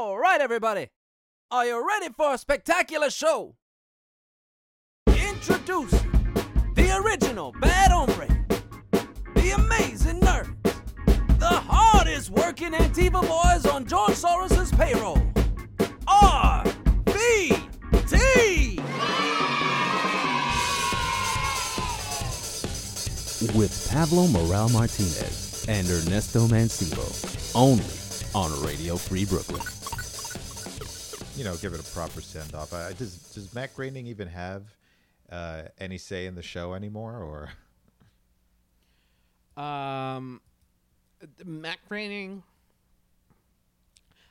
All right, everybody. Are you ready for a spectacular show? Introducing the original Bad Hombre, the amazing nerd, the hardest working Antifa boys on George Soros's payroll. RBT! With Pablo Morel Martinez and Ernesto Mancibo, only on Radio Free Brooklyn. You know, give it a proper send off. Does does Matt Groening even have uh, any say in the show anymore, or Um, Matt Groening.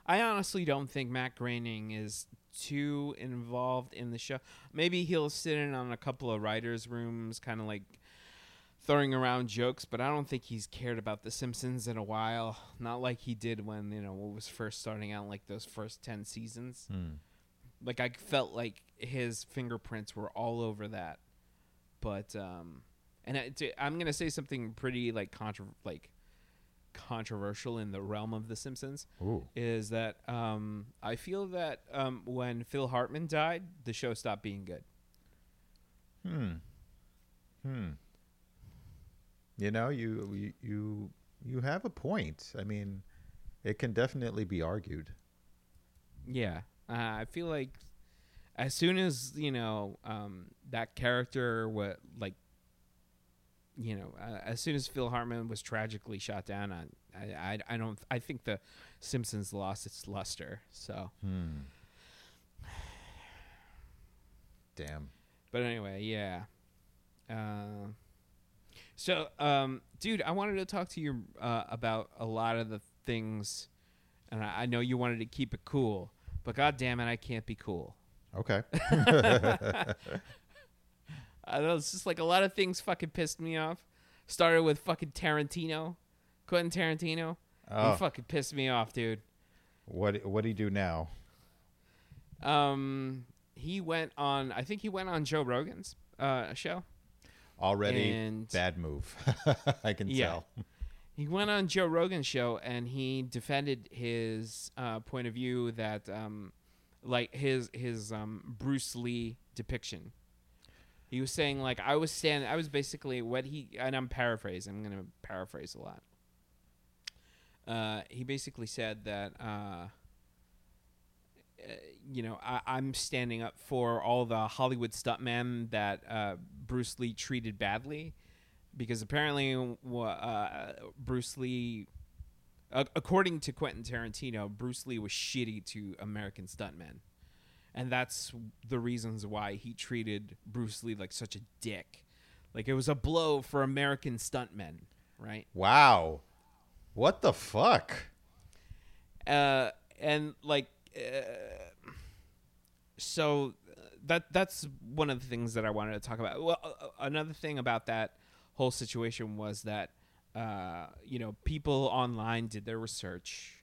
I honestly don't think Matt Groening is too involved in the show. Maybe he'll sit in on a couple of writers' rooms, kind of like throwing around jokes, but I don't think he's cared about The Simpsons in a while. Not like he did when you know it was first starting out, like those first ten seasons. Like I felt like his fingerprints were all over that, but um, and I, to, I'm gonna say something pretty like contra- like controversial in the realm of The Simpsons Ooh. is that um, I feel that um, when Phil Hartman died, the show stopped being good. hmm, hmm? You know, you you you have a point. I mean, it can definitely be argued. Yeah, uh, I feel like as soon as you know um, that character, what like you know, uh, as soon as Phil Hartman was tragically shot down, I, I, I, I don't, I think the Simpsons lost its luster. So, Hmm. Damn. but anyway, yeah. Uh, so, um, dude, I wanted to talk to you uh, about a lot of the things, and I, I know you wanted to keep it cool, but god damn it, I can't be cool. Okay. I know it's just like a lot of things fucking pissed me off. Started with fucking Tarantino, Quentin Tarantino. Oh. He fucking pissed me off, dude. what what do you do now? Um, he went on. I think he went on Joe Rogan's uh show. Already And- bad move. I can Yeah. tell. He went on Joe Rogan's show and he defended his uh, point of view that um, like his his um, Bruce Lee depiction. He was saying like I was standing. I was basically what he and I'm paraphrasing. I'm gonna paraphrase a lot. Uh, he basically said that uh, uh, you know I, I'm standing up for all the Hollywood stuntmen that uh, Bruce Lee treated badly because apparently uh, Bruce Lee, uh, according to Quentin Tarantino, Bruce Lee was shitty to American stuntmen, and that's the reasons why he treated Bruce Lee like such a dick. Like it was a blow for American stuntmen, right? Wow. What the fuck? uh, and like uh, so that that's one of the things that I wanted to talk about. Well, uh, another thing about that whole situation was that uh, you know people online did their research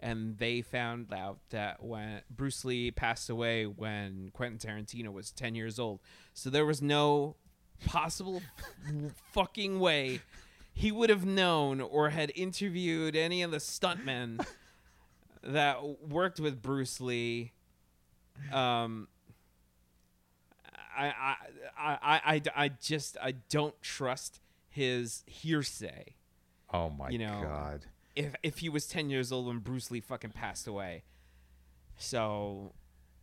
and they found out that when Bruce Lee passed away when Quentin Tarantino was 10 years old. So there was no possible fucking way he would have known or had interviewed any of the stuntmen that worked with Bruce Lee. Um, I, I, I, I, I, just I don't trust his hearsay. Oh my You know, god. If if he was ten years old when Bruce Lee fucking passed away, so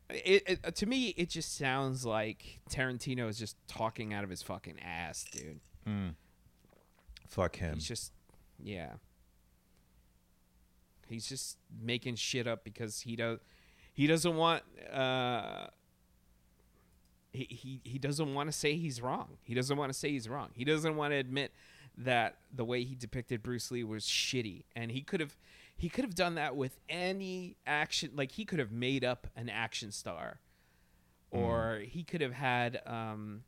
it, it to me it just sounds like Tarantino is just talking out of his fucking ass, dude. Fuck him. He's just, yeah. He's just making shit up because he does. He doesn't want. Uh, he he he doesn't want to say he's wrong. He doesn't want to say he's wrong. He doesn't want to admit that the way he depicted Bruce Lee was shitty, and he could have. He could have done that with any action. Like he could have made up an action star, or he could have had. Um,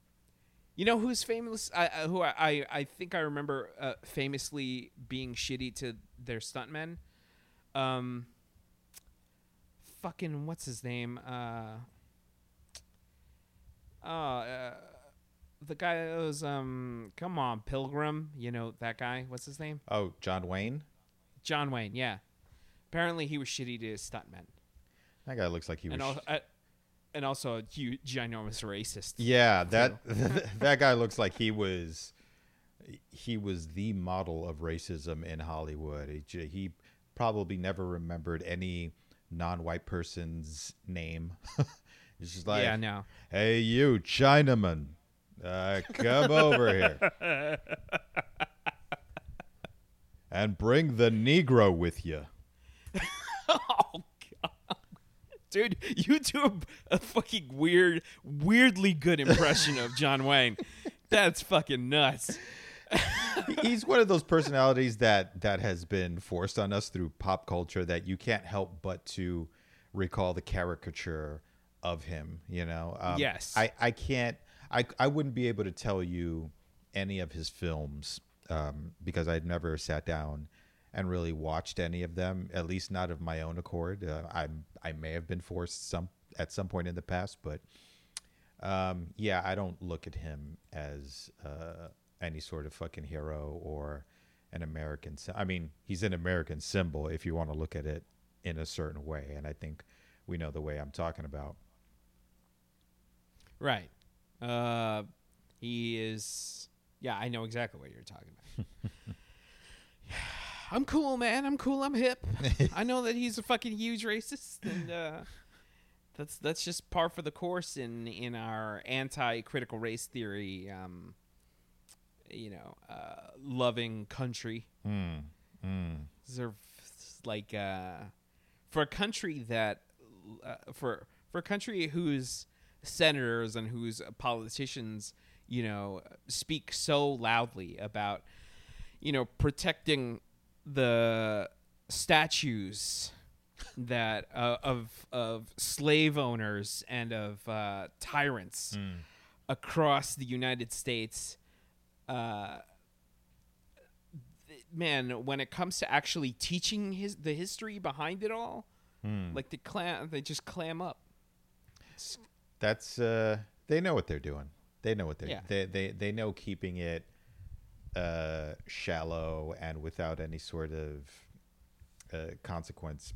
you know who's famous? I, who I, I I think I remember uh, famously being shitty to their stuntmen. Um, fucking what's his name? Uh, oh, uh, the guy that was um, come on, Pilgrim. You know that guy? What's his name? oh, John Wayne? John Wayne. Yeah. Apparently he was shitty to his stuntmen. That guy looks like he was. and also, uh, and also a huge, ginormous racist. yeah, that that guy looks like he was he was the model of racism in Hollywood. He, he probably never remembered any non-white person's name. It's just like, yeah, no. hey, you Chinaman, uh, come over here and bring the Negro with you. Oh god, dude, you do a, a fucking weird, weirdly good impression of John Wayne. That's fucking nuts. he's one of those personalities that that has been forced on us through pop culture that you can't help but to recall the caricature of him you know um, Yes. i i can't i i wouldn't be able to tell you any of his films um because i'd never sat down and really watched any of them at least not of my own accord uh, i i may have been forced some at some point in the past but um, yeah, I don't look at him as uh, any sort of fucking hero or an American. I mean, he's an American symbol if you want to look at it in a certain way, and I think we know the way I'm talking about. Right. Uh, he is. Yeah, I know exactly what you're talking about. I'm cool, man. I'm cool. I'm hip. I know that he's a fucking huge racist, and uh, that's that's just par for the course in in our anti-critical race theory. Um, you know, uh, loving country. Mm, mm, like uh, for a country that uh, for for a country whose senators and whose politicians you know speak so loudly about you know protecting the statues that uh, of of slave owners and of uh, tyrants across the United States. Uh, th- man, when it comes to actually teaching his the history behind it all, like they clam, they just clam up. That's uh, they know what they're doing. They know what they're Yeah. they, they they know keeping it uh, shallow and without any sort of uh, consequence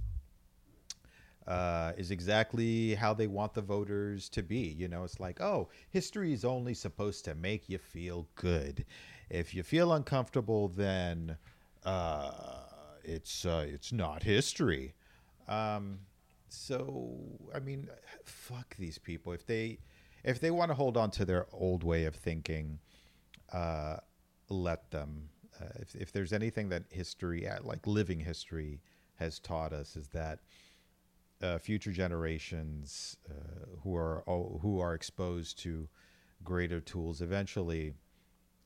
uh, is exactly how they want the voters to be. You know, it's like, oh, history is only supposed to make you feel good. If you feel uncomfortable, then uh, it's uh, it's not history. Um, so, I mean, fuck these people. If they if they want to hold on to their old way of thinking, uh, let them. Uh, if, if there's anything that history, uh, like living history, has taught us, is that uh, future generations uh, who are who are exposed to greater tools eventually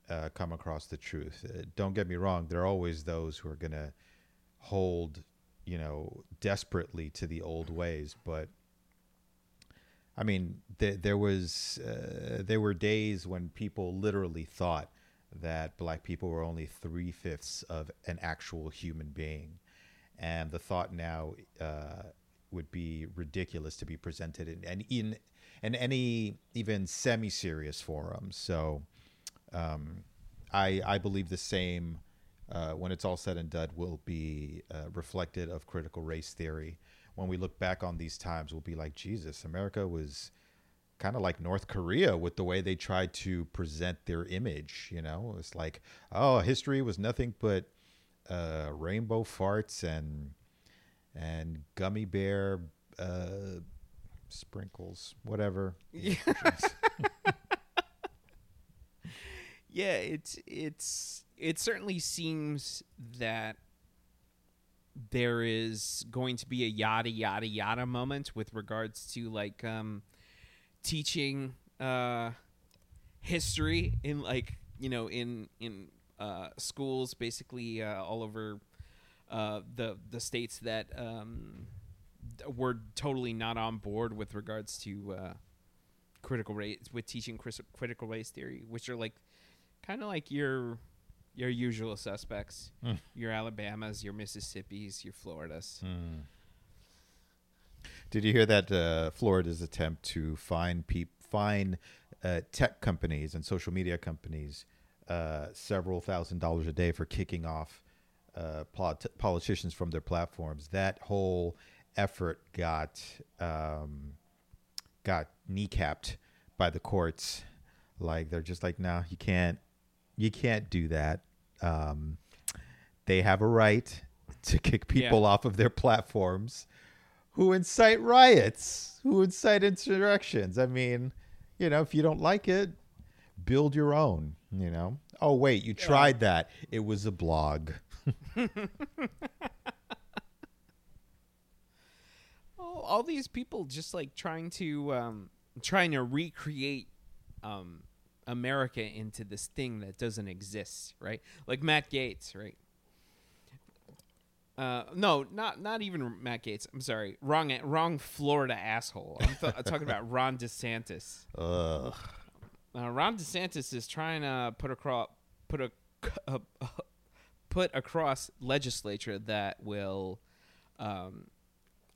uh, come across the truth. Don't get me wrong; there are always those who are going to hold, you know, desperately to the old ways. But I mean, th- there was uh, there were days when people literally thought that black people were only three fifths of an actual human being, and the thought now uh, would be ridiculous to be presented in and in in any even semi-serious forum. So, um, I I believe the same. Uh, when it's all said and done, will be uh, reflected of critical race theory. When we look back on these times, we'll be like, Jesus, America was kind of like North Korea with the way they tried to present their image. You know, it's like, oh, history was nothing but uh, rainbow farts and and gummy bear uh, sprinkles, whatever. Yeah, it's it's it certainly seems that there is going to be a yada yada yada moment with regards to like um teaching uh history in like you know in in uh schools basically uh, all over uh the the states that um were totally not on board with regards to uh critical race with teaching critical race theory which are like kind of like your your usual suspects your alabamas your mississippis your floridas Did you hear that uh, Florida's attempt to fine peop- fine uh, tech companies and social media companies uh, several thousand dollars a day for kicking off uh, polit- politicians from their platforms? That whole effort got um, got kneecapped by the courts. Like they're just like, no, you can't, you can't do that. Um, they have a right to kick people Yeah. off of their platforms who incite riots, who incite insurrections. I mean, you know, if you don't like it, build your own. You know. Oh wait, you tried that. It was a blog. all, all these people just like trying to um, trying to recreate um, America into this thing that doesn't exist, right? Like Matt Gaetz, right? Uh, no, not not even Matt Gaetz. I'm sorry, wrong wrong Florida asshole. I'm, th- I'm talking about Ron DeSantis. Ugh. Uh, Ron DeSantis is trying to put across put a uh, put across legislature that will um,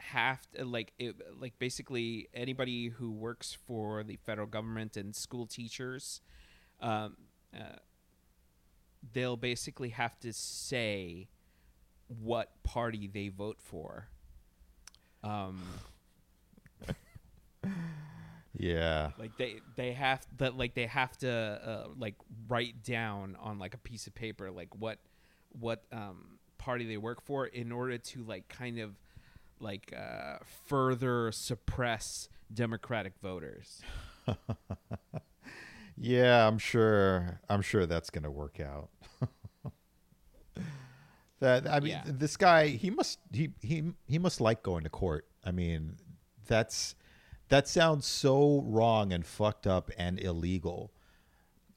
have to, like it, like basically anybody who works for the federal government and school teachers, um, uh, they'll basically have to say what party they vote for. Um, Yeah. like they they have that like they have to uh, like write down on like a piece of paper like what what um party they work for in order to like kind of like uh further suppress democratic voters Yeah, I'm sure. I'm sure that's gonna work out. that I mean, Yeah. this guy, he must he he he must like going to court. I mean, that's that sounds so wrong and fucked up and illegal.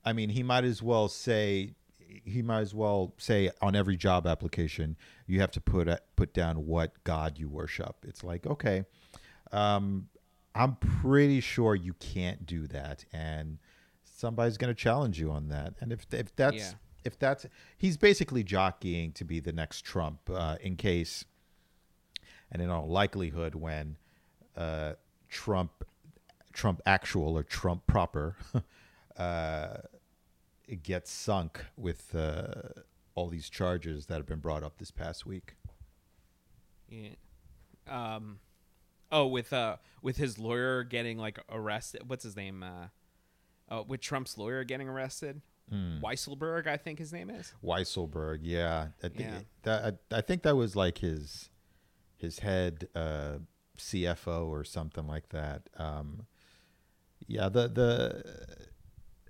I mean, he might as well say he might as well say on every job application you have to put a, put down what god you worship. It's like, okay, um, I'm pretty sure you can't do that, and somebody's going to challenge you on that. And if if that's Yeah. if that's he's basically jockeying to be the next Trump uh, in case, and in all likelihood, when uh, Trump Trump actual or Trump proper uh, gets sunk with uh, all these charges that have been brought up this past week. yeah um oh with uh with his lawyer getting like arrested what's his name uh oh with trump's lawyer getting arrested Weisselberg, I think his name is. Weisselberg, yeah, I think Yeah. that I, I think that was like his his head uh, CFO or something like that. Um, yeah, the the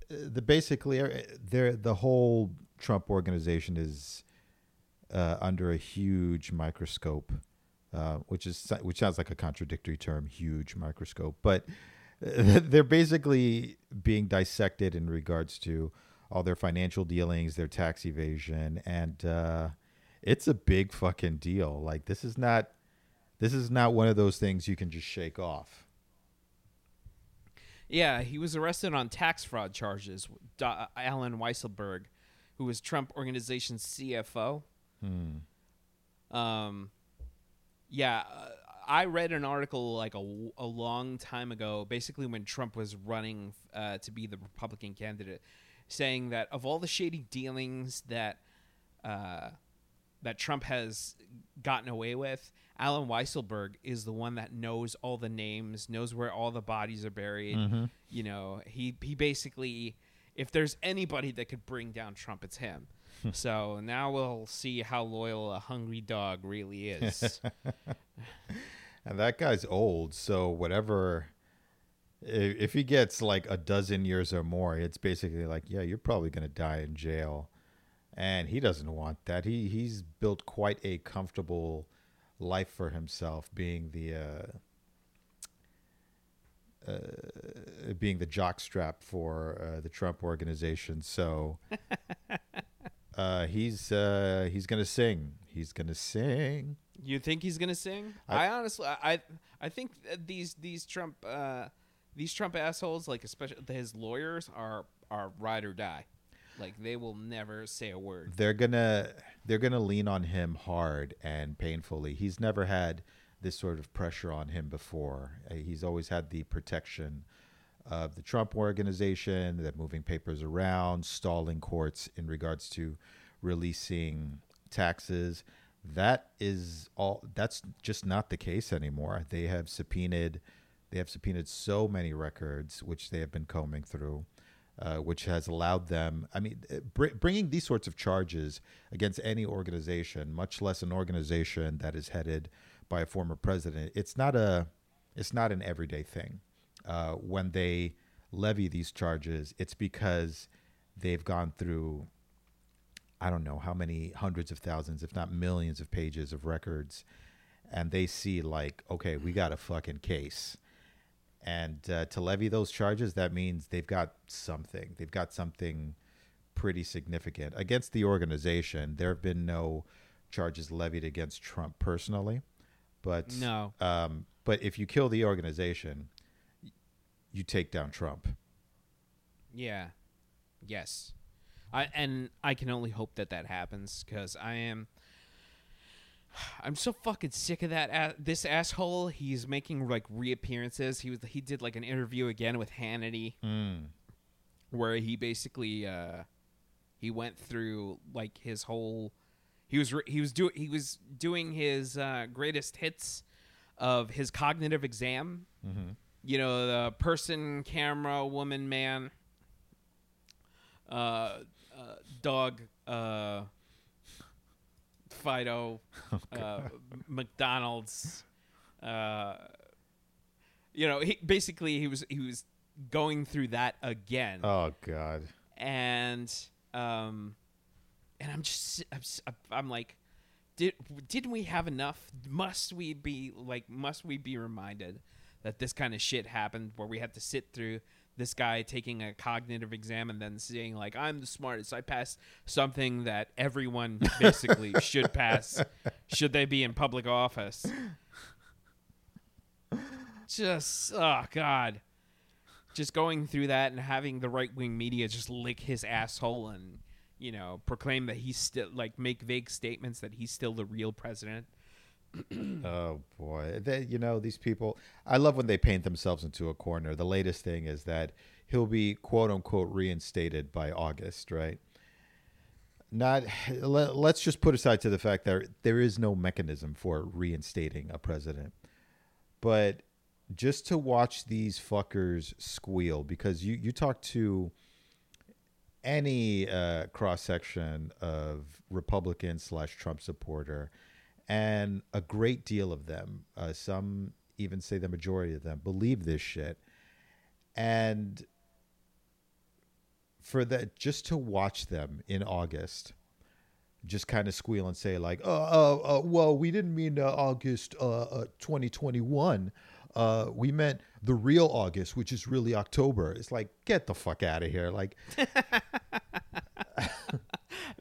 the basically uh, the whole Trump organization is uh, under a huge microscope, uh, which is which sounds like a contradictory term, huge microscope, but they're basically being dissected in regards to all their financial dealings, their tax evasion, and uh, it's a big fucking deal. Like this is not this is not one of those things you can just shake off. Yeah, he was arrested on tax fraud charges. Allen Weisselberg, who was Trump Organization's CFO. Um, yeah, uh, I read an article like a, a long time ago, basically when Trump was running uh, to be the Republican candidate, saying that of all the shady dealings that uh, that Trump has gotten away with, Allen Weisselberg is the one that knows all the names, knows where all the bodies are buried. Mm-hmm. You know, he he basically, if there's anybody that could bring down Trump, it's him. so now we'll see how loyal a hungry dog really is. And that guy's old, so whatever. i- If he gets like a dozen years or more, it's basically like, yeah, you're probably gonna die in jail, and he doesn't want that. He he's built quite a comfortable life for himself, being the uh, uh, being the jockstrap for uh, the Trump organization. So uh, he's uh, he's gonna sing. He's gonna sing. You think he's gonna sing? I- I, honestly, I, I think that these these Trump, uh, these Trump assholes, like especially his lawyers, are are ride or die. Like they will never say a word. they're gonna they're gonna lean on him hard and painfully. He's never had this sort of pressure on him before. Uh, He's always had the protection of the Trump organization, that moving papers around, stalling courts in regards to releasing taxes. That is all. That's just not the case anymore. They have subpoenaed. They have subpoenaed so many records, which they have been combing through, uh, which has allowed them. I mean, uh, br- bringing these sorts of charges against any organization, much less an organization that is headed by a former president, it's not a. It's not an everyday thing. Uh, when they levy these charges, it's because they've gone through I don't know how many hundreds of thousands, if not millions of pages of records, and they see like, okay, we got a fucking case. And uh, to levy those charges, that means they've got something. They've got something pretty significant against the organization. There have been no charges levied against Trump personally, but No. Um, but if you kill the organization, you take down Trump. Yeah. Yes. I and I can only hope that that happens because I am. I'm so fucking sick of that. This asshole. He's making like reappearances. He was he did like an interview again with Hannity, where he basically uh, he went through like his whole. He was re- he was doing he was doing his uh, greatest hits of his cognitive exam. You know the person, camera, woman, man uh, uh, dog, uh, Fido, uh, McDonald's. Uh, you know, he basically he was he was going through that again, Oh God. and um, and I'm just I'm, s- I'm like, did didn't we have enough? Must we be like must we be reminded that this kind of shit happened where we had to sit through this guy taking a cognitive exam and then saying like I'm the smartest. I passed something that everyone basically should pass should they be in public office. Just oh god. Just going through that and having the right wing media just lick his asshole and you know proclaim that he's still like make vague statements that he's still the real president. Oh boy, they, you know these people. I love when they paint themselves into a corner. The latest thing is that he'll be quote unquote reinstated by August, right? Not. Let, let's just put aside to the fact that there is no mechanism for reinstating a president, but just to watch these fuckers squeal because you you talk to any uh, cross section of Republican slash Trump supporter, and a great deal of them, uh, some even say the majority of them, believe this shit. And for that, just to watch them in August, just kind of squeal and say like, "Oh, uh, uh, well, we didn't mean uh, August uh, uh, 2021. Uh, we meant the real August, which is really October." It's like, get the fuck out of here! Like,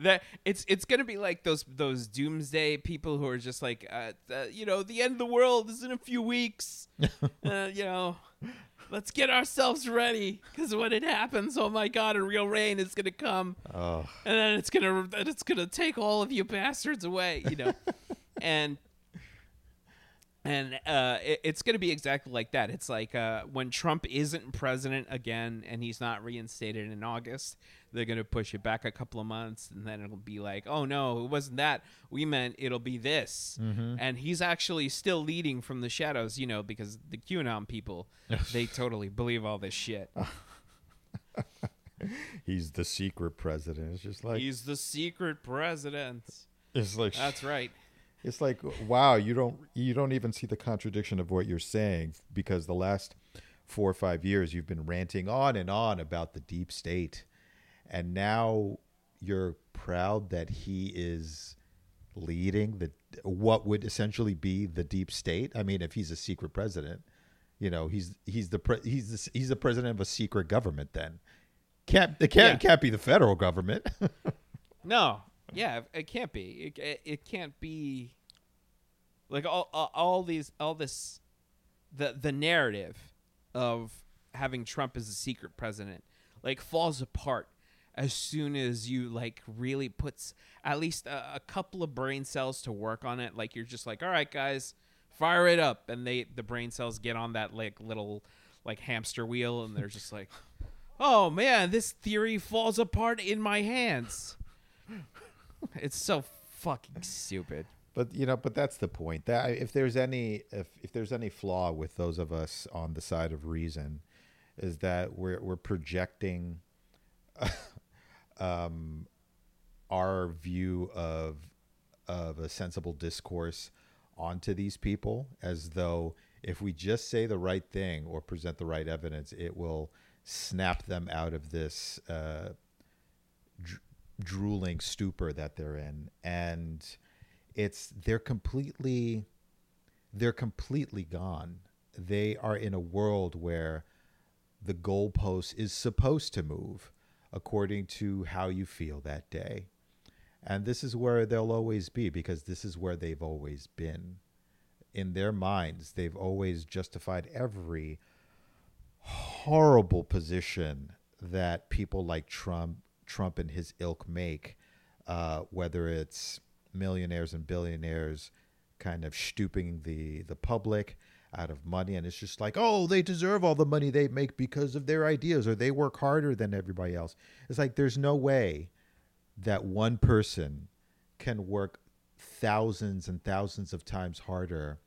that it's it's gonna be like those those doomsday people who are just like uh, uh, you know the end of the world is in a few weeks. Uh, you know let's get ourselves ready because when it happens oh my god a real rain is gonna come. Oh, and then it's gonna then it's gonna take all of you bastards away you know. And and uh, it, it's going to be exactly like that. It's like uh, when Trump isn't president again and he's not reinstated in August, they're going to push it back a couple of months, and then it'll be like, oh no, it wasn't that. We meant it'll be this. And he's actually still leading from the shadows, you know, because the QAnon people, they totally believe all this shit. he's the secret president. It's just like He's the secret president. it's like That's right. It's like wow, you don't you don't even see the contradiction of what you're saying because the last four or five years you've been ranting on and on about the deep state, and now you're proud that he is leading the what would essentially be the deep state. I mean, if he's a secret president, you know, he's he's the pre- he's the, he's the president of a secret government. Then can't it can't Yeah. can't be the federal government. No, yeah, it can't be. It, it, can't be like all, all all these all this the the narrative of having Trump as a secret president like falls apart as soon as you like really puts at least a, a couple of brain cells to work on it. Like you're just like all right guys fire it up. And they the brain cells get on that like little like hamster wheel and they're just like oh man this theory falls apart in my hands it's so fucking stupid. but you know, but that's the point. That if there's any if if there's any flaw with those of us on the side of reason, is that we're we're projecting um, our view of of a sensible discourse onto these people as though if we just say the right thing or present the right evidence, it will snap them out of this uh, dr- drooling stupor that they're in, and it's they're completely they're completely gone. They are in a world where the goalpost is supposed to move according to how you feel that day. And this is where they'll always be because this is where they've always been. In their minds, they've always justified every horrible position that people like Trump, Trump and his ilk make, uh, whether it's millionaires and billionaires kind of stooping the the public out of money and it's just like oh they deserve all the money they make because of their ideas or they work harder than everybody else. It's like there's no way that one person can work thousands and thousands of times harder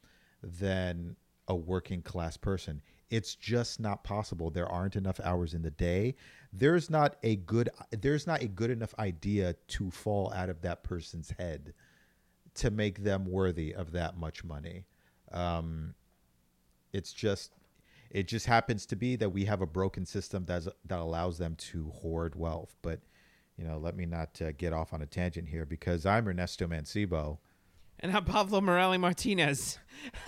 than a working class person. It's just not possible. There aren't enough hours in the day there's not a good there's not a good enough idea to fall out of that person's head to make them worthy of that much money. Um, it's just it just happens to be that we have a broken system that's, that allows them to hoard wealth. But you know let me not uh, get off on a tangent here because i'm ernesto mancibo And I'm Pablo Morales Martinez.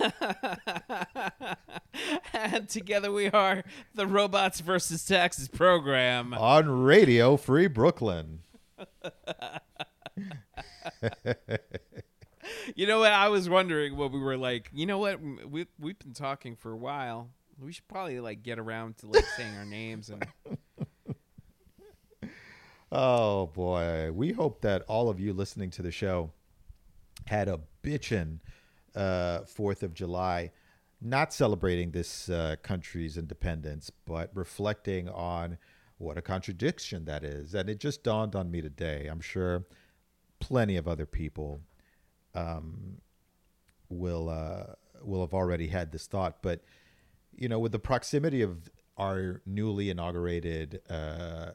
and together we are the Robots versus Taxes program. on radio free brooklyn You know what? I was wondering what we were like. You know what? We we've been talking for a while. We should probably like get around to like saying our names and Oh boy, we hope that all of you listening to the show had a bitchin' uh, Fourth of July, not celebrating this uh, country's independence, but reflecting on what a contradiction that is. And it just dawned on me today. I'm sure plenty of other people um, will uh, will have already had this thought, but you know, with the proximity of our newly inaugurated uh,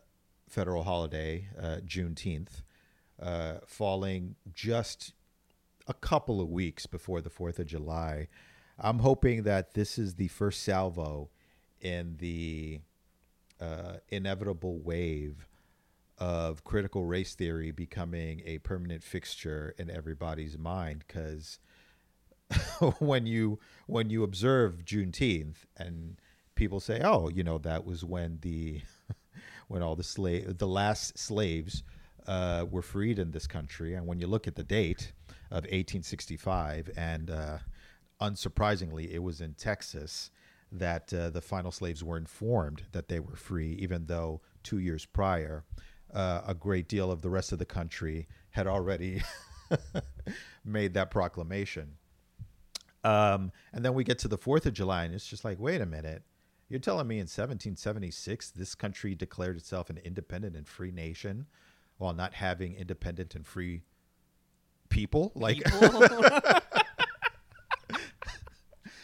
federal holiday, uh, Juneteenth, uh, falling just a couple of weeks before the 4th of July, I'm hoping that this is the first salvo in the uh, inevitable wave of critical race theory becoming a permanent fixture in everybody's mind. Because when you when you observe Juneteenth and people say, "Oh, you know, that was when the when all the slave the last slaves uh, were freed in this country," and when you look at the date of 1865, and uh, unsurprisingly, it was in Texas that uh, the final slaves were informed that they were free, even though two years prior, uh, a great deal of the rest of the country had already made that proclamation. Um, and then we get to the 4th of July, and it's just like, wait a minute. You're telling me in 1776 this country declared itself an independent and free nation while not having independent and free people? Like,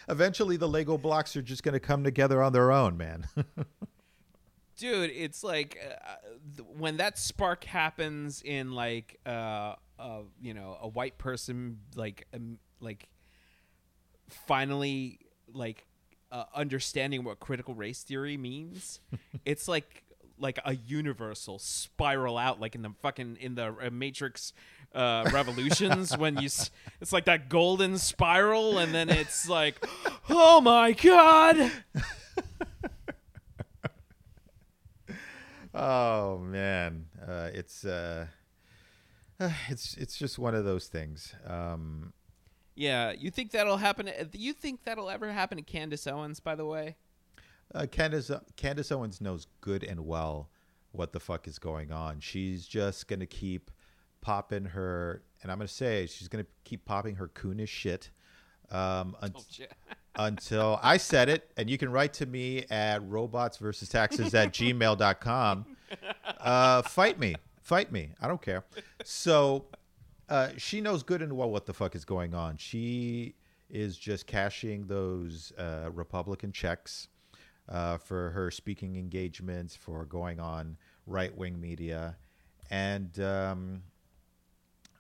eventually the Lego blocks are just going to come together on their own, man. dude it's like uh, th- when that spark happens in like uh, uh you know a white person like um, like finally like uh, understanding what critical race theory means it's like like a universal spiral out like in the fucking in the uh, matrix uh revolutions when you s- it's like that golden spiral and then it's like oh my god oh man, uh, it's uh, it's it's just one of those things. Um, Yeah, you think that'll happen? You think that'll ever happen to Candace Owens? By the way, uh, Candace Candace Owens knows good and well what the fuck is going on. She's just gonna keep popping her, and I'm gonna say she's gonna keep popping her coonish shit. Um, un- oh, until I said it, and you can write to me at robots versus taxes at gmail.com. Uh, fight me. Fight me. I don't care. So uh, she knows good and well what the fuck is going on. She is just cashing those uh, Republican checks uh, for her speaking engagements, for going on right wing media, and um,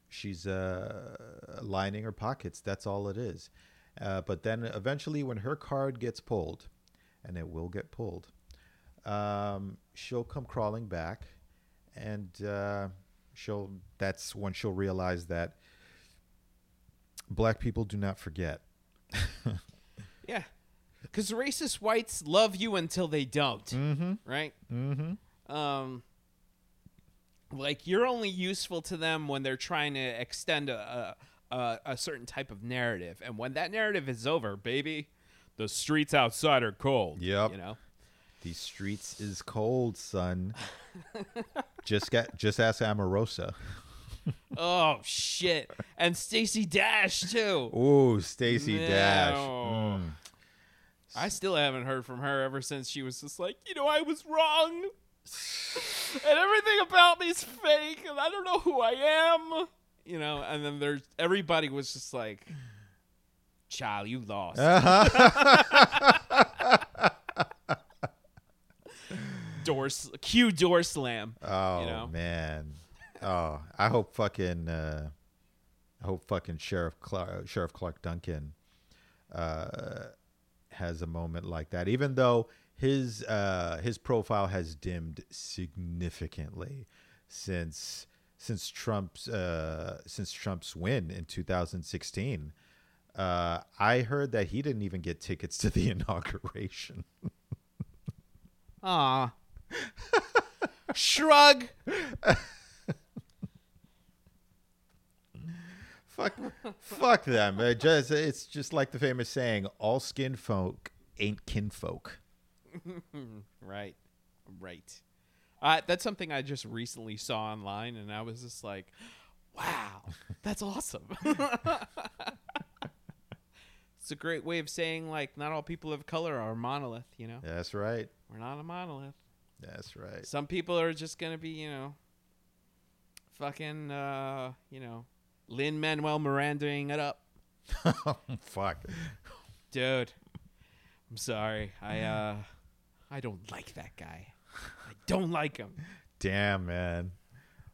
she's uh, lining her pockets. That's all it is. Uh, but then eventually, when her card gets pulled, and it will get pulled, um, she'll come crawling back, and uh, she'll. That's when she'll realize that black people do not forget. Yeah. Because racist whites love you until they don't. Mm-hmm. Right? Mm-hmm. Um, like you're only useful to them when they're trying to extend a, a, a, certain type of narrative. And when that narrative is over, baby, the streets outside are cold. Yep. You know? These streets is cold, son. just get just ask Omarosa. Oh, shit. And Stacey Dash, too. Ooh, Stacey Dash. Mm. I still haven't heard from her ever since she was just like, you know, I was wrong. and everything about me's fake, and I don't know who I am. You know, and then there's everybody was just like, child, you lost. door, s- cue door slam. Oh know? man. Oh, I hope fucking uh I hope fucking Sheriff Clark, Sheriff Clark Duncan uh has a moment like that even though his uh his profile has dimmed significantly since since Trump's uh since Trump's win in 2016. Uh I heard that he didn't even get tickets to the inauguration. Ah, Shrug. fuck, fuck them. It just, it's just like the famous saying: "All skin folk ain't kinfolk." Right. Right. Uh, that's something I just recently saw online, and I was just like, wow, that's awesome. it's a great way of saying, like, not all people of color are a monolith, you know? That's right. We're not a monolith. That's right. Some people are just going to be, you know, fucking, uh, you know, Lin Manuel Mirandaing it up. fuck. Dude, I'm sorry. I, uh, I don't like that guy. I don't like him. Damn, man.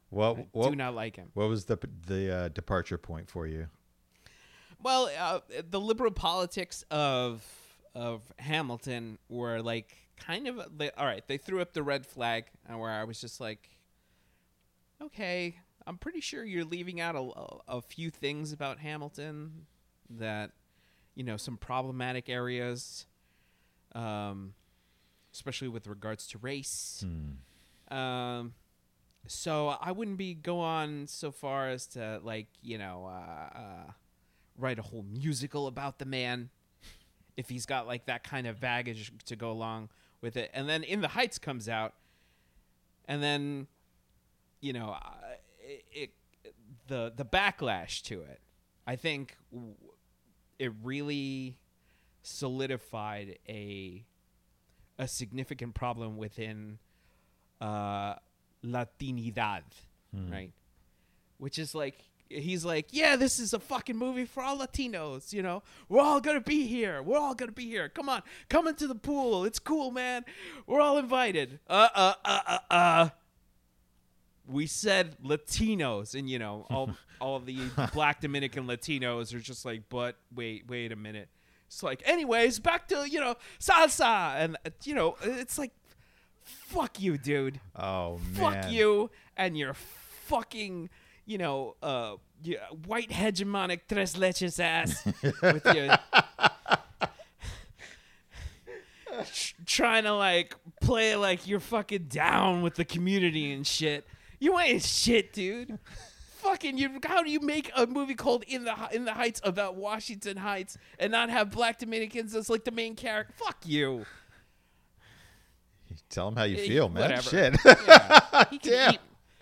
What? I What? do not like him. What was the the uh, departure point for you? Well, uh, the liberal politics of of Hamilton were like kind of they, all right. They threw up the red flag, where I was just like, okay, I'm pretty sure you're leaving out a, a, few things about Hamilton that you know some problematic areas, um, especially with regards to race. Um, so I wouldn't be go on so far as to like you know uh, uh, write a whole musical about the man if he's got like that kind of baggage to go along with it. And then In the Heights comes out, and then you know uh, it, it the the backlash to it. I think w- it really solidified a a significant problem within uh, Latinidad, right? Which is like he's like, yeah, this is a fucking movie for all Latinos. You know, we're all gonna be here. We're all gonna be here. Come on, come into the pool. It's cool, man. We're all invited. Uh, uh, uh, uh, uh. We said Latinos, and you know, all all the black Dominican Latinos are just like, but wait, wait a minute. It's like, anyways, back to you know salsa, and uh, you know, it's like, fuck you, dude Oh man. fuck you and your fucking you know uh your white hegemonic tres leches ass with your trying to like play like you're fucking down with the community and shit you ain't shit dude fucking you how do you make a movie called in the Hi- in the heights about washington heights and not have black dominicans as like the main character fuck you Tell him how you Eh, feel, man. whatever. Shit. Yeah. he could Damn. eat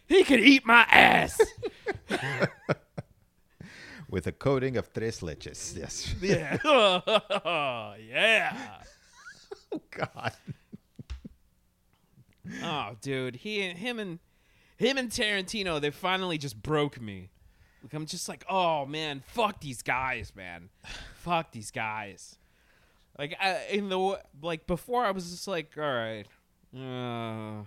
he could eat my ass With a coating of tres leches. Yes. Yeah. yeah. Oh God. Oh, dude, he him and him and Tarantino, they finally just broke me. Like I'm just like, oh man, fuck these guys, man, fuck these guys. Like I, in the like before, I was just like, all right, uh,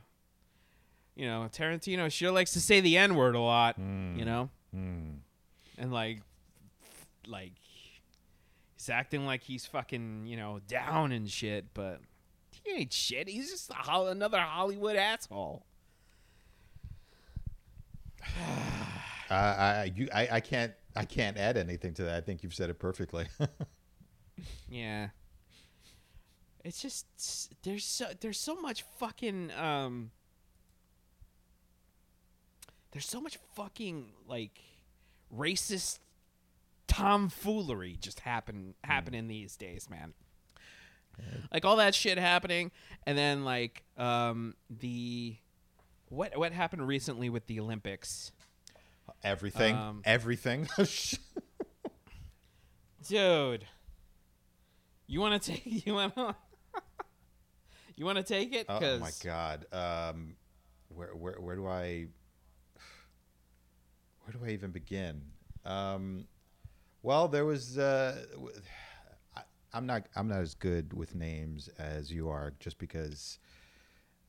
you know, Tarantino sure likes to say the n word a lot, you know, Mm. and like, like he's acting like he's fucking you know down and shit, but he ain't shit. He's just a, hol- another Hollywood asshole. I, I, you, I, I can't, I can't add anything to that. I think you've said it perfectly. Yeah. It's just there's so there's so much fucking um there's so much fucking like racist tomfoolery just happen happening these days, man. Like all that shit happening and then like um the what what happened recently with the Olympics? everything, Um, everything. Dude. You want to take you want to You want to take it oh my god. Um, where, where, where do I, where do I even begin? Um, well, there was. Uh, I, I'm not. I'm not as good with names as you are, just because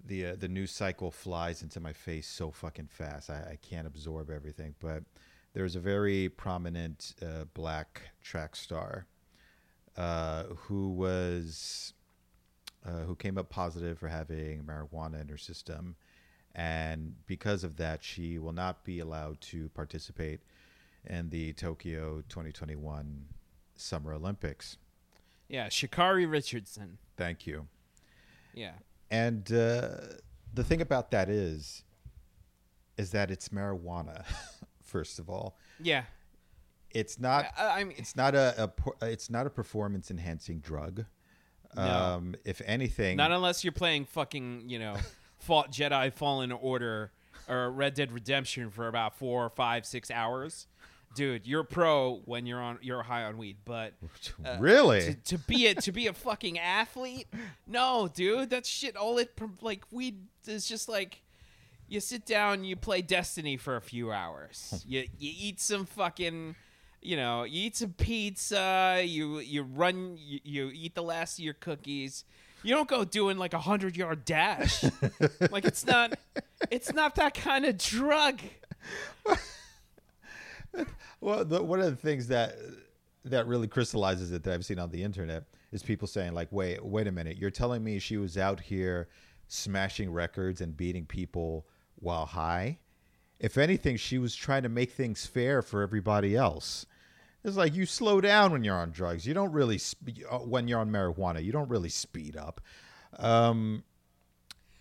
the uh, the news cycle flies into my face so fucking fast. I, I can't absorb everything. But there's a very prominent uh, black track star uh, who was uh, who came up positive for having marijuana in her system, and because of that, she will not be allowed to participate in the Tokyo 2021 Summer Olympics. Yeah, Sha'Carri Richardson. Thank you. Yeah. And uh, the thing about that is, is that it's marijuana. First of all, Yeah. it's not. I, I mean It's not a, a it's not a performance enhancing drug. No. Um, if anything, not unless you're playing fucking, you know, Fought Jedi Fallen Order or Red Dead Redemption for about 4 or 5 6 hours. Dude, you're pro when you're on you're high on weed, but uh, really, to, to be a to be a fucking athlete? No dude that's shit. All it like weed is just like you sit down you play destiny for a few hours. You you eat some fucking you know you eat some pizza you you run you, you eat the last of your cookies. You don't go doing like a hundred yard dash. Like it's not it's not that kind of drug Well, the, one of the things that that really crystallizes it that I've seen on the internet is people saying like, "Wait, wait a minute! You're telling me she was out here smashing records and beating people while high? If anything, she was trying to make things fair for everybody else." It's like you slow down when you're on drugs. You don't really spe- uh, when you're on marijuana. You don't really speed up. Um,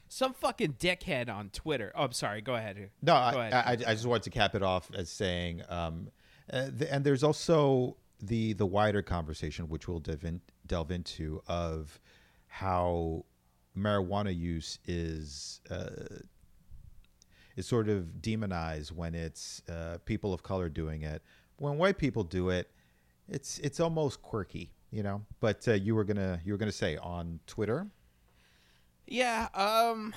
some fucking dickhead on twitter oh i'm sorry go ahead No, Go I, ahead. I, I just wanted to cap it off as saying, um, uh, the, and there's also the the wider conversation, which we'll delve, in, delve into, of how marijuana use is uh, is sort of demonized when it's uh, people of color doing it. When white people do it, it's it's almost quirky, you know. But uh, you were gonna you were gonna say on Twitter. Yeah, um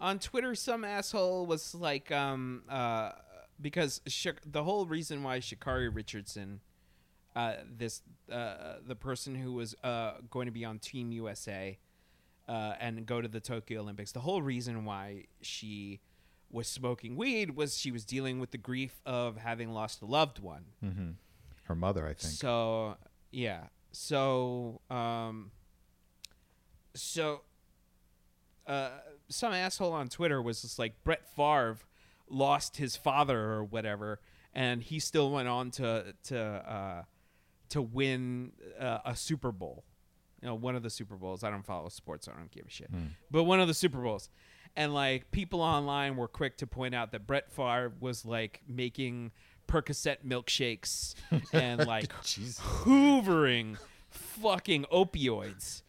on Twitter some asshole was like um uh because Shik- the whole reason why Sha'Carri Richardson uh this uh the person who was uh going to be on Team USA uh and go to the Tokyo Olympics the whole reason why she was smoking weed was she was dealing with the grief of having lost a loved one. Her mother, I think. So yeah. So um so uh some asshole on Twitter was just like Brett Favre lost his father or whatever and he still went on to to uh to win uh, a Super Bowl. You know, one of the Super Bowls. I don't follow sports, so I don't give a shit. But one of the Super Bowls. And like people online were quick to point out that Brett Favre was like making Percocet milkshakes and like hoovering fucking opioids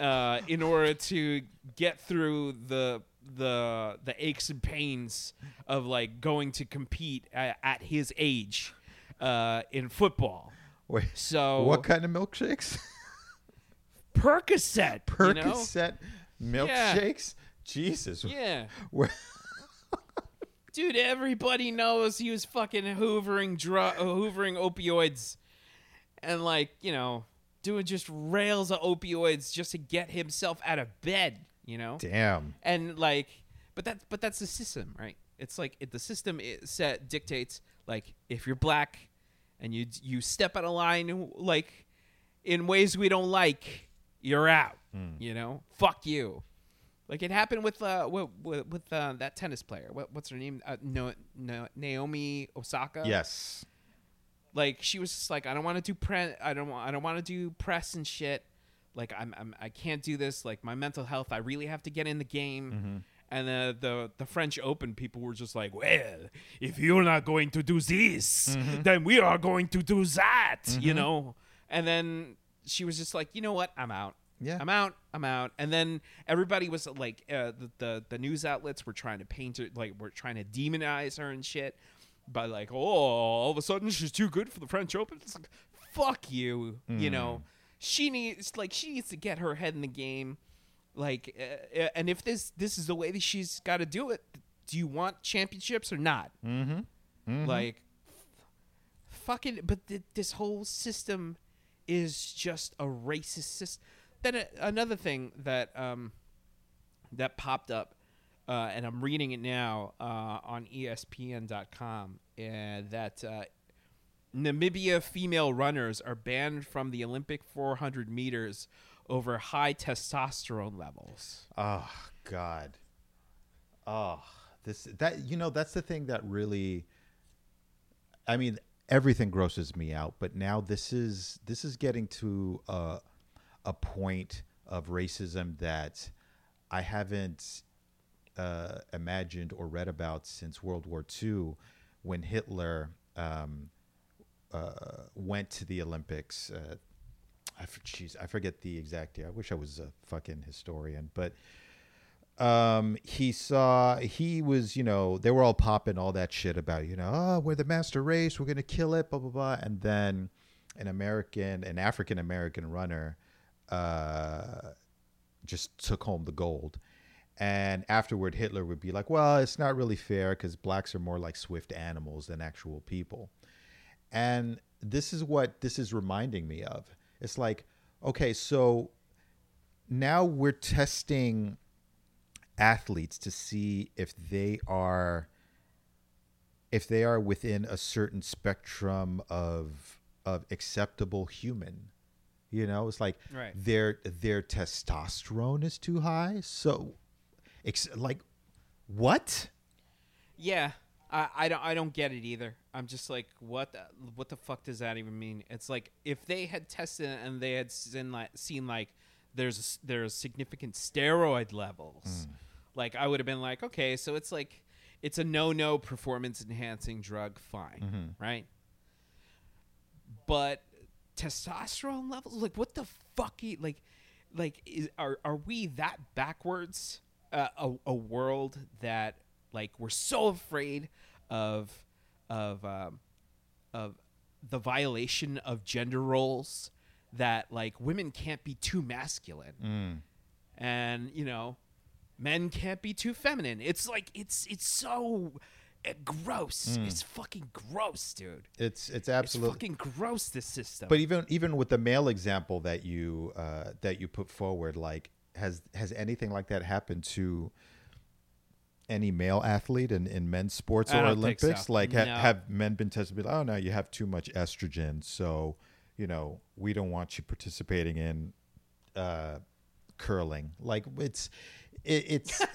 uh, in order to get through the the the aches and pains of like going to compete at, at his age uh, in football. Wait, So what kind of milkshakes? Percocet, you know? Percocet milkshakes? Jesus. Yeah. Dude, everybody knows he was fucking hoovering dr- hoovering opioids, and like you know, doing just rails of opioids just to get himself out of bed. You know, Damn. and like, but that's but that's the system, right? It's like it, the system is set dictates like if you're black and you you step out of line like in ways we don't like, you're out. You know, fuck you. Like it happened with uh with with, with uh, that tennis player. What, what's her name? Uh, no, no, Naomi Osaka. Yes. Like she was just like, I don't want to do pre- I don't I don't want to do press and shit. Like I'm, I'm I can't do this. Like my mental health. I really have to get in the game. Mm-hmm. And the, the the French Open people were just like, well, if you're not going to do this, mm-hmm. then we are going to do that, you mm-hmm. know. And then she was just like, you know what, I'm out. Yeah. I'm out. I'm out. And then everybody was like, uh, the, the the news outlets were trying to paint her, like, were trying to demonize her and shit by like, oh, all of a sudden she's too good for the French Open. It's like, fuck you. You know, she needs like she needs to get her head in the game. Like, uh, uh, and if this this is the way that she's got to do it, do you want championships or not? Mm-hmm. Like, fucking. But th- this whole system is just a racist system. Then uh, another thing that um that popped up, uh, and I'm reading it now uh, on ESPN.com, and that uh, Namibia female runners are banned from the Olympic 400 meters over high testosterone levels. Oh God. Oh, this that you know that's the thing that really. I mean, everything grosses me out, but now this is this is getting to a a point of racism that I haven't uh, imagined or read about since World War II, when Hitler um, uh, went to the Olympics. Uh, I, jeez, I forget the exact year. I wish I was a fucking historian, but um, he saw he was, you know, they were all popping all that shit about, you know, oh, we're the master race, we're gonna kill it, blah blah blah, and then an American, an African American runner, uh, just took home the gold. And afterward, Hitler would be like, well, it's not really fair because blacks are more like swift animals than actual people. And this is what this is reminding me of. It's like, okay, so now we're testing athletes to see if they are if they are within a certain spectrum of of acceptable human. You know, it's like Right. their their testosterone is too high. So ex- like what? Yeah, I, I don't I don't get it either. I'm just like, what the, what the fuck does that even mean? It's like if they had tested it and they had seen like seen like there's there's significant steroid levels, hmm. like I would have been like, okay, so it's like it's a no no performance enhancing drug, fine, mm-hmm. right? But testosterone levels, like what the fuck? Like, like is, are are we that backwards? Uh, a, a world that like we're so afraid of of um, of the violation of gender roles that like women can't be too masculine. And you know men can't be too feminine. It's like it's it's so uh, gross. It's fucking gross dude. It's it's it's absolutely fucking gross this system. But even even with the male example that you uh, that you put forward, like has has anything like that happened to any male athlete in, in men's sports or don't so. Olympics? Like ha- No. have men been tested? Like, oh no, you have too much estrogen, so you know we don't want you participating in uh, curling. Like it's it, it's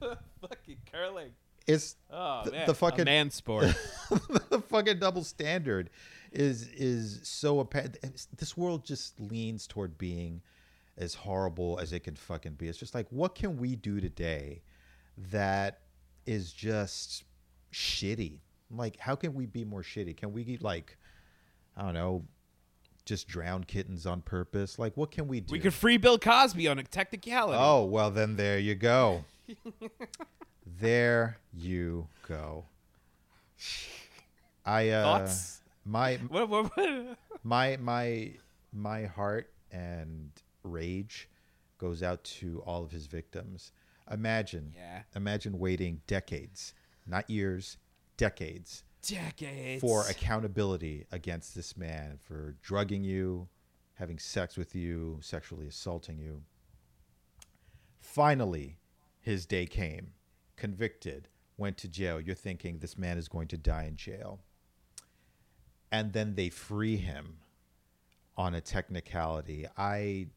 fucking curling it's oh the, man the a fucking man sport the fucking double standard is is so apparent. This world just leans toward being as horrible as it can fucking be. It's just like, what can we do today that is just shitty? Like, how can we be more shitty? Can we like, I don't know, just drown kittens on purpose? Like, what can we do? we could free bill cosby on a technicality Oh well, then there you go. there you go. I uh, Thoughts? my what, what, what? my my my heart and rage goes out to all of his victims. Imagine, Yeah. imagine waiting decades, not years, decades, Decades for accountability against this man for drugging you, having sex with you, sexually assaulting you. Finally, his day came. Convicted, went to jail. You're thinking this man is going to die in jail. And then they free him on a technicality. I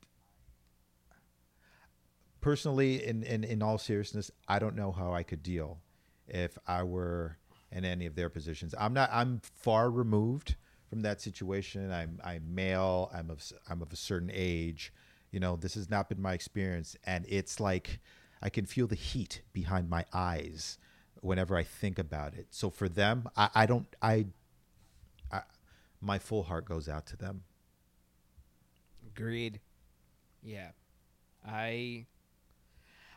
personally in, in in all seriousness i don't know how i could deal if i were in any of their positions i'm not i'm far removed from that situation i'm i'm male i'm of i'm of a certain age you know this has not been my experience and it's like i can feel the heat behind my eyes whenever i think about it so for them i, I don't I, I my full heart goes out to them Agreed. Yeah. I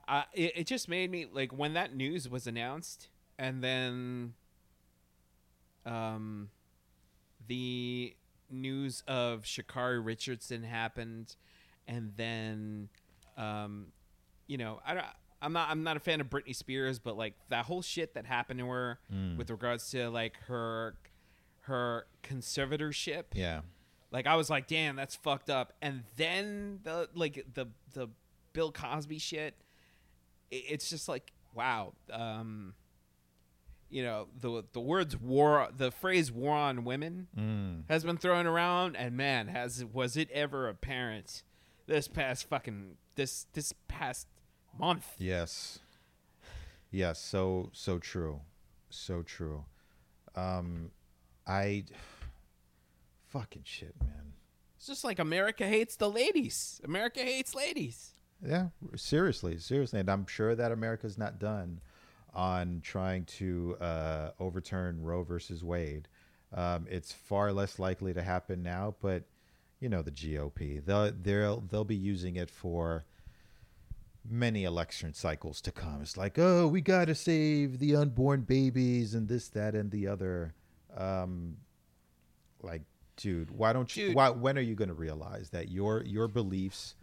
uh, it, it just made me like when that news was announced and then um the news of Sha'Carri Richardson happened and then um you know, I don't I'm not I'm not a fan of Britney Spears, but like that whole shit that happened to her with regards to like her her conservatorship. yeah Like I was like, damn, that's fucked up. And then the like the the Bill Cosby shit, it's just like wow. Um, you know the the words war, the phrase "war on women" mm. has been thrown around, and man, has was it ever apparent this past fucking this this past month? Yes. Yes, so so true. So true. Um I fucking shit, man. It's just like America hates the ladies. America hates ladies. Yeah, seriously, seriously, and I'm sure that America's not done on trying to uh, overturn Roe versus Wade. Um, it's far less likely to happen now, but you know the GOP. They'll they'll they'll be using it for many election cycles to come. It's like, oh, we got to save the unborn babies and this, that, and the other. Um, like, dude, why don't you? Dude. Why, when are you going to realize that your your beliefs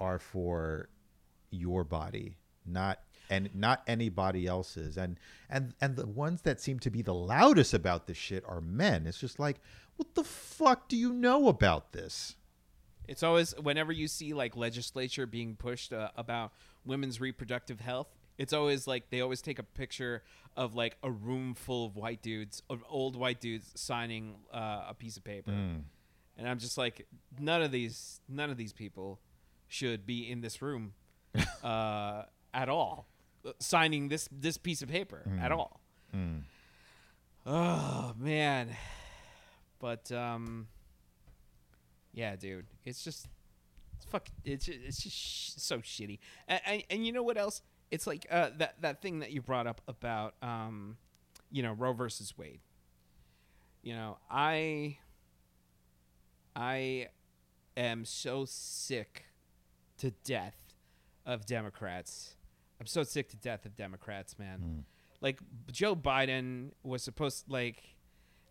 are for your body, not and not anybody else's? And and and the ones that seem to be the loudest about this shit are men. It's just like, what the fuck do you know about this? It's always whenever you see like legislature being pushed uh, about women's reproductive health. It's always like they always take a picture of like a room full of white dudes, of old white dudes signing uh, a piece of paper, and I'm just like, none of these, none of these people should be in this room uh, at all, uh, signing this this piece of paper at all. Oh man, but um, yeah, dude, it's just it's fuck. It's just, it's just sh- so shitty. And, and and you know what else? It's like uh, that that thing that you brought up about um, you know, Roe versus Wade. You know, I I am so sick to death of Democrats. I'm so sick to death of Democrats, man. Like Joe Biden was supposed like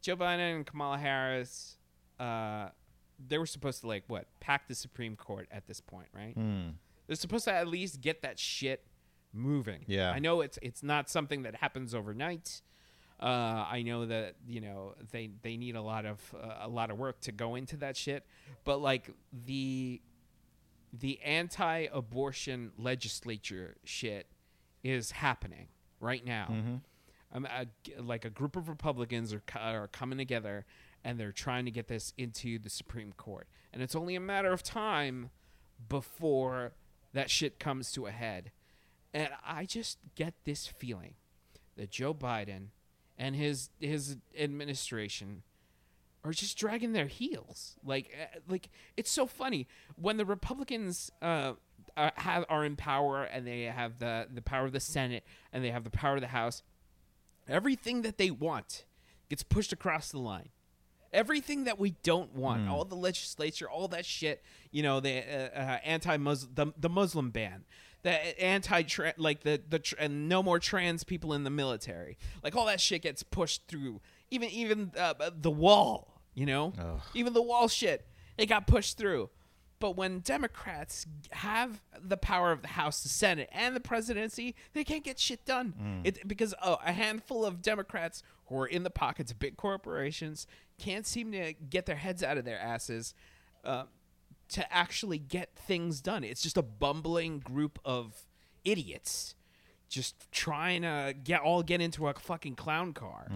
Joe Biden and Kamala Harris uh they were supposed to like what pack the Supreme Court at this point, right? They're supposed to at least get that shit moving. Yeah. I know it's it's not something that happens overnight. Uh, I know that you know they they need a lot of uh, a lot of work to go into that shit, but like the the anti-abortion legislature shit is happening right now. Um, a, like a group of Republicans are, are coming together and they're trying to get this into the Supreme Court, and it's only a matter of time before that shit comes to a head. And I just get this feeling that Joe Biden and his his administration are just dragging their heels. Like uh, like it's so funny when the Republicans uh, are, have are in power and they have the the power of the Senate and they have the power of the House. Everything that they want gets pushed across the line. Everything that we don't want, all the legislature, all that shit, you know, the uh, uh, anti-Muslim, the, the Muslim ban, the anti like the the tr- and no more trans people in the military, like all that shit gets pushed through. Even even uh, the wall, you know, even the wall shit, it got pushed through. But when Democrats have the power of the House, the Senate, and the presidency, they can't get shit done. It because oh, a handful of Democrats who are in the pockets of big corporations can't seem to get their heads out of their asses uh, to actually get things done. It's just a bumbling group of idiots just trying to get all get into a fucking clown car.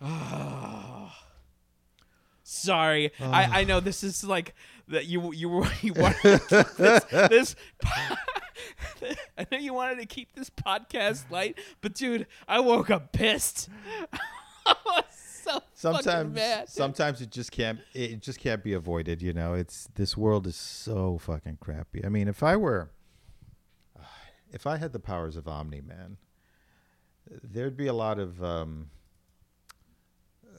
Ah. Sorry, I, I know this is like that you you were you wanted to keep this, this I know you wanted to keep this podcast light, but dude, I woke up pissed. So sometimes sometimes it just can't it just can't be avoided you know? It's this world is so fucking crappy. I mean if i were if i had the powers of omni man there'd be a lot of um,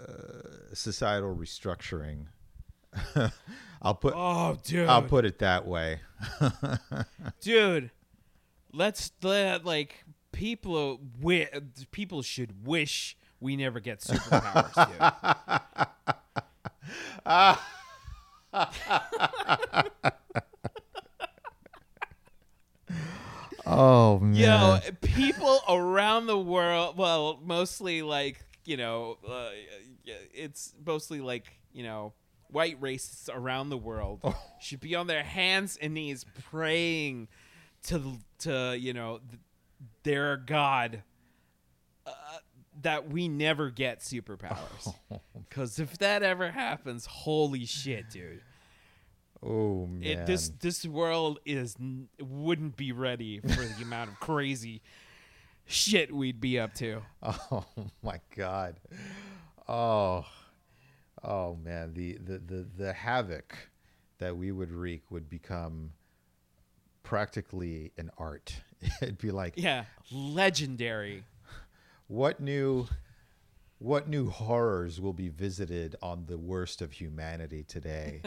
uh, societal restructuring i'll put Oh, dude. i'll put it that way. Dude let's let like people wi- people should wish we never get superpowers dude. Oh man. yo people around the world well mostly like you know uh, it's mostly like you know white racists around the world should be on their hands and knees praying to to you know th- their god uh, that we never get superpowers because if that ever happens holy shit dude oh man it, this this world is wouldn't be ready for the amount of crazy shit we'd be up to. Oh my god. Oh. Oh man, the the the, the havoc that we would wreak would become practically an art. It'd be like Yeah, legendary. what new what new horrors will be visited on the worst of humanity today?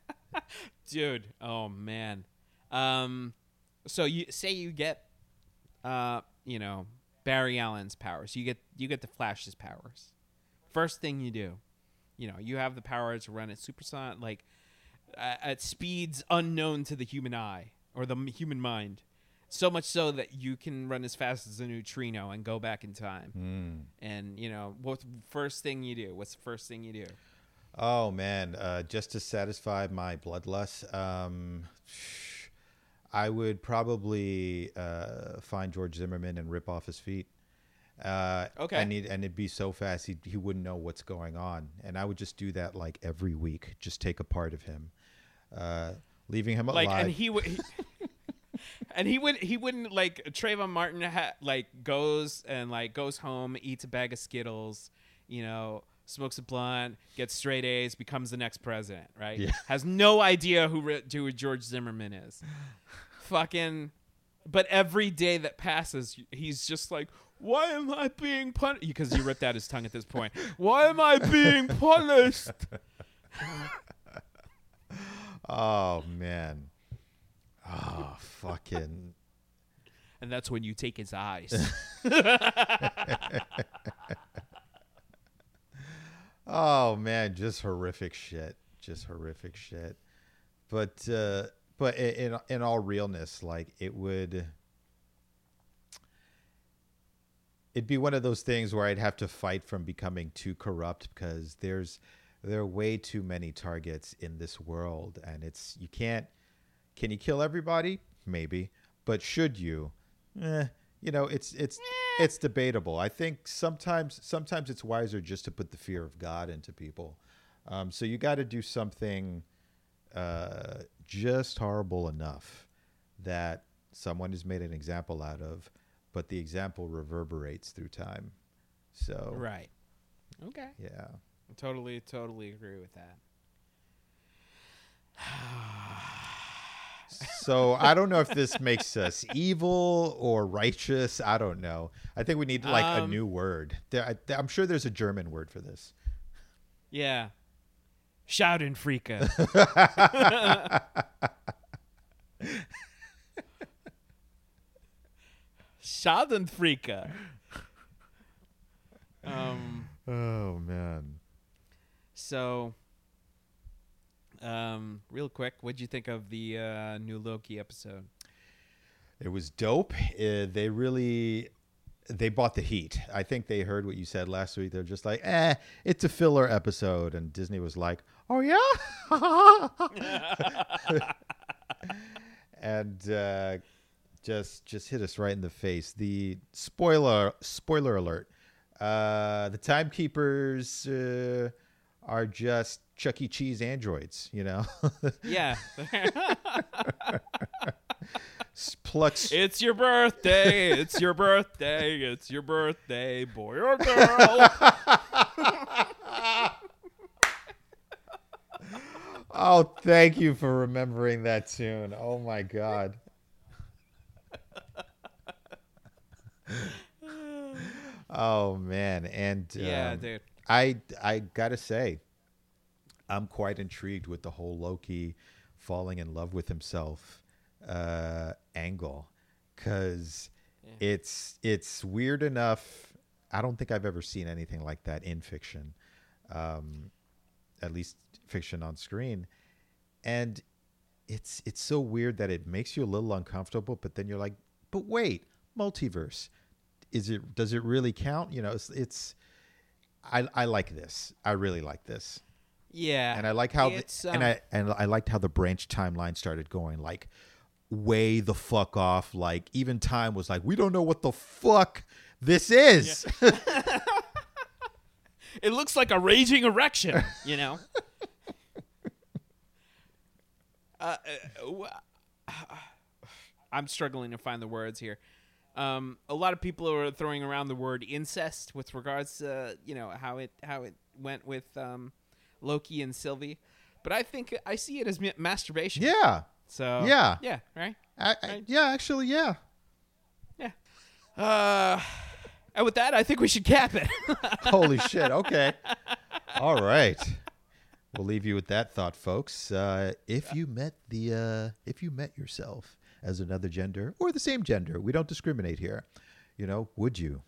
Dude, oh man. Um so you say you get uh, you know, Barry Allen's powers. You get you get the Flash's powers. First thing you do, you know, you have the power to run at supersonic like uh, at speeds unknown to the human eye or the m- human mind. So much so that you can run as fast as a neutrino and go back in time. And you know, what first thing you do? What's the first thing you do? Oh man, uh, just to satisfy my bloodlust, um, I would probably uh, find George Zimmerman and rip off his feet. Uh, Okay. and he'd, and it'd be so fast he he wouldn't know what's going on, and I would just do that like every week, just take a part of him, uh, leaving him alive. like and he would. and he would he wouldn't like Trayvon Martin ha- like goes and like goes home eats a bag of Skittles you know smokes a blunt gets straight A's becomes the next president right Yeah. has no idea who re- who George Zimmerman is fucking but every day that passes he's just like why am I being punished because you ripped out his tongue at this point why am I being punished oh man, oh fucking. and that's when you take his eyes Oh man, just horrific shit. Just horrific shit. But uh but in in all realness, like it would it'd be one of those things where I'd have to fight from becoming too corrupt because there's there are way too many targets in this world and it's you can't can you kill everybody? Maybe. But should you? Eh, you know, it's it's it's debatable. I think sometimes sometimes it's wiser just to put the fear of God into people. Um, so you got to do something uh, just horrible enough that someone is made an example out of, but the example reverberates through time. So right okay yeah. Totally, totally agree with that. So I don't know if this makes us evil or righteous. I don't know. I think we need like a Um, new word. There, I, I'm sure there's a German word for this. Yeah. Schadenfreude. Schadenfreude. Um. Oh man. So. Um, real quick, what'd you think of the uh, new Loki episode? It was dope. Uh, they really they bought the heat. I think they heard what you said last week. They're just like, eh, it's a filler episode, and Disney was like, oh yeah, and uh, just just hit us right in the face. The spoiler spoiler alert: uh, the timekeepers uh, are just Chuck E. Cheese androids. You know, Yeah. plucks it's your birthday. It's your birthday. It's your birthday, boy or girl. Oh, thank you for remembering that tune. Oh my god. Oh man, and yeah, um, dude. I I gotta say, I'm quite intrigued with the whole Loki falling in love with himself uh, angle, because it's it's weird enough. I don't think I've ever seen anything like that in fiction, um, at least fiction on screen, and it's it's so weird that it makes you a little uncomfortable. But then you're like, but wait, multiverse, is it? Does it really count? You know, it's. it's I, I like this. I really like this, Yeah. and I like how the, it's, and um, I and I liked how the branch timeline started going like way the fuck off. Like even time was like, we don't know what the fuck this is. It looks like a raging erection, you know. uh, uh, I'm struggling to find the words here. Um, a lot of people are throwing around the word incest with regards to you know how it how it went with um, Loki and Sylvie, but I think I see it as ma- masturbation. yeah, So Yeah. yeah, right. I, I, yeah. Actually, yeah. Yeah. Uh, and with that, I think we should cap it. Holy shit. Okay. All right. We'll leave you with that thought, folks. Uh, if you met the uh, if you met yourself as another gender or the same gender, we don't discriminate here. You know, would you?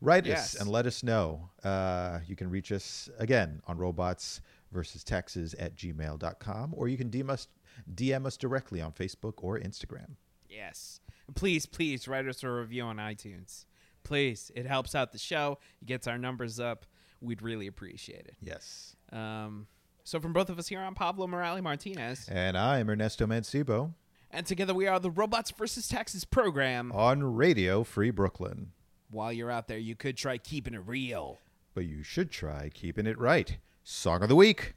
Write Yes. us and let us know. Uh, you can reach us again on robots versus taxes at gmail.com or you can DM us DM us directly on Facebook or Instagram. Yes. Please, please write us a review on iTunes. Please. It helps out the show. It gets our numbers up. We'd really appreciate it. Yes. Um, so, from both of us here, I'm Pablo Morales Martinez. And I'm Ernesto Mancibo And together we are the Robots versus Taxes program. on Radio Free Brooklyn. While you're out there, you could try keeping it real. but you should try keeping it right. Song of the week.